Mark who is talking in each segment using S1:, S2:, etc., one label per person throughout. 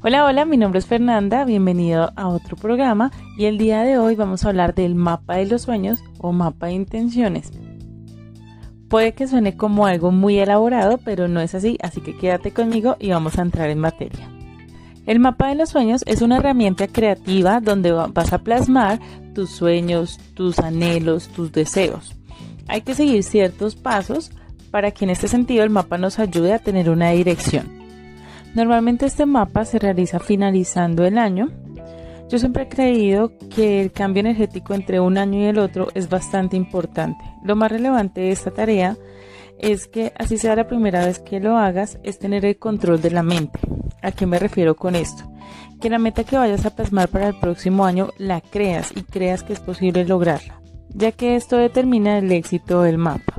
S1: Hola, hola, mi nombre es Fernanda, bienvenido a otro programa y el día de hoy vamos a hablar del mapa de los sueños o mapa de intenciones. Puede que suene como algo muy elaborado, pero no es así, así que quédate conmigo y vamos a entrar en materia. El mapa de los sueños es una herramienta creativa donde vas a plasmar tus sueños, tus anhelos, tus deseos. Hay que seguir ciertos pasos para que en este sentido el mapa nos ayude a tener una dirección. Normalmente este mapa se realiza finalizando el año. Yo siempre he creído que el cambio energético entre un año y el otro es bastante importante. Lo más relevante de esta tarea es que así sea la primera vez que lo hagas, es tener el control de la mente. ¿A qué me refiero con esto? Que la meta que vayas a plasmar para el próximo año la creas y creas que es posible lograrla, ya que esto determina el éxito del mapa.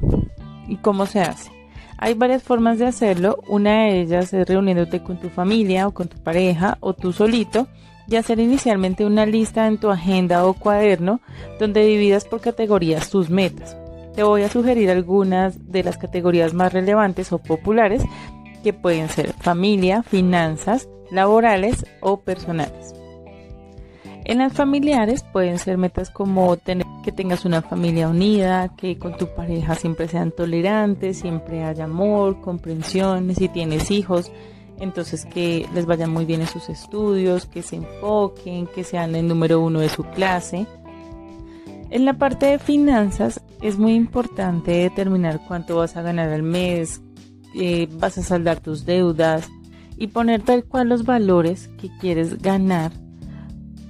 S1: ¿Y cómo se hace? Hay varias formas de hacerlo. Una de ellas es reuniéndote con tu familia o con tu pareja o tú solito y hacer inicialmente una lista en tu agenda o cuaderno donde dividas por categorías tus metas. Te voy a sugerir algunas de las categorías más relevantes o populares que pueden ser familia, finanzas, laborales o personales. En las familiares pueden ser metas como tener, que tengas una familia unida, que con tu pareja siempre sean tolerantes, siempre haya amor, comprensión, si tienes hijos, entonces que les vayan muy bien en sus estudios, que se enfoquen, que sean el número uno de su clase. En la parte de finanzas es muy importante determinar cuánto vas a ganar al mes, eh, vas a saldar tus deudas y poner tal cual los valores que quieres ganar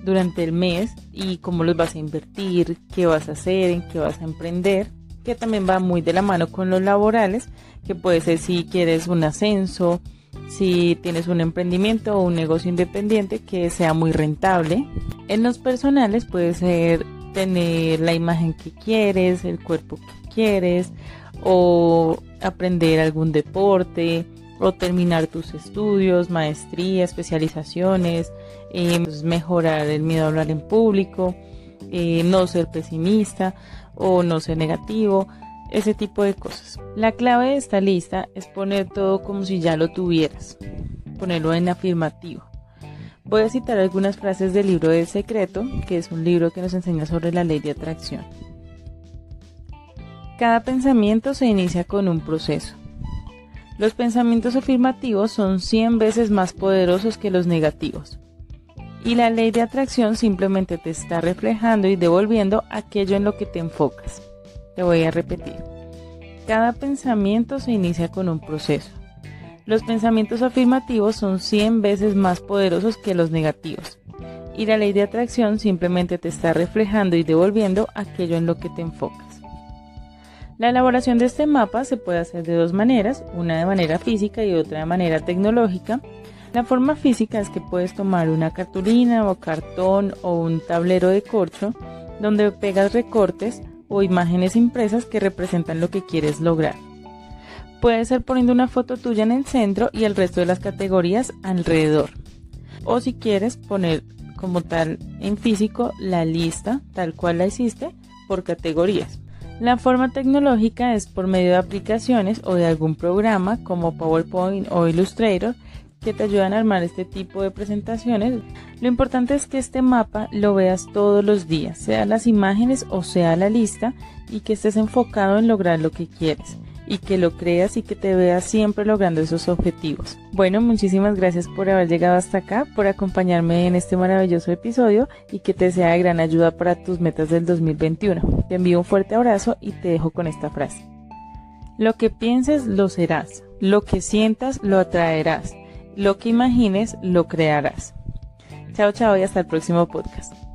S1: durante el mes y cómo los vas a invertir, qué vas a hacer, en qué vas a emprender, que también va muy de la mano con los laborales, que puede ser si quieres un ascenso, si tienes un emprendimiento o un negocio independiente que sea muy rentable. En los personales puede ser tener la imagen que quieres, el cuerpo que quieres o aprender algún deporte o terminar tus estudios, maestría, especializaciones, eh, pues, mejorar el miedo a hablar en público, eh, no ser pesimista o no ser negativo, ese tipo de cosas. La clave de esta lista es poner todo como si ya lo tuvieras, ponerlo en afirmativo. Voy a citar algunas frases del libro del secreto, que es un libro que nos enseña sobre la ley de atracción. Cada pensamiento se inicia con un proceso. Los pensamientos afirmativos son 100 veces más poderosos que los negativos. Y la ley de atracción simplemente te está reflejando y devolviendo aquello en lo que te enfocas. Te voy a repetir. Cada pensamiento se inicia con un proceso. Los pensamientos afirmativos son 100 veces más poderosos que los negativos. Y la ley de atracción simplemente te está reflejando y devolviendo aquello en lo que te enfocas. La elaboración de este mapa se puede hacer de dos maneras, una de manera física y otra de manera tecnológica. La forma física es que puedes tomar una cartulina o cartón o un tablero de corcho donde pegas recortes o imágenes impresas que representan lo que quieres lograr. Puede ser poniendo una foto tuya en el centro y el resto de las categorías alrededor. O si quieres poner como tal en físico la lista tal cual la hiciste por categorías. La forma tecnológica es por medio de aplicaciones o de algún programa como PowerPoint o Illustrator que te ayudan a armar este tipo de presentaciones. Lo importante es que este mapa lo veas todos los días, sea las imágenes o sea la lista, y que estés enfocado en lograr lo que quieres y que lo creas y que te veas siempre logrando esos objetivos. Bueno, muchísimas gracias por haber llegado hasta acá, por acompañarme en este maravilloso episodio y que te sea de gran ayuda para tus metas del 2021. Te envío un fuerte abrazo y te dejo con esta frase. Lo que pienses lo serás, lo que sientas lo atraerás, lo que imagines lo crearás. Chao, chao y hasta el próximo podcast.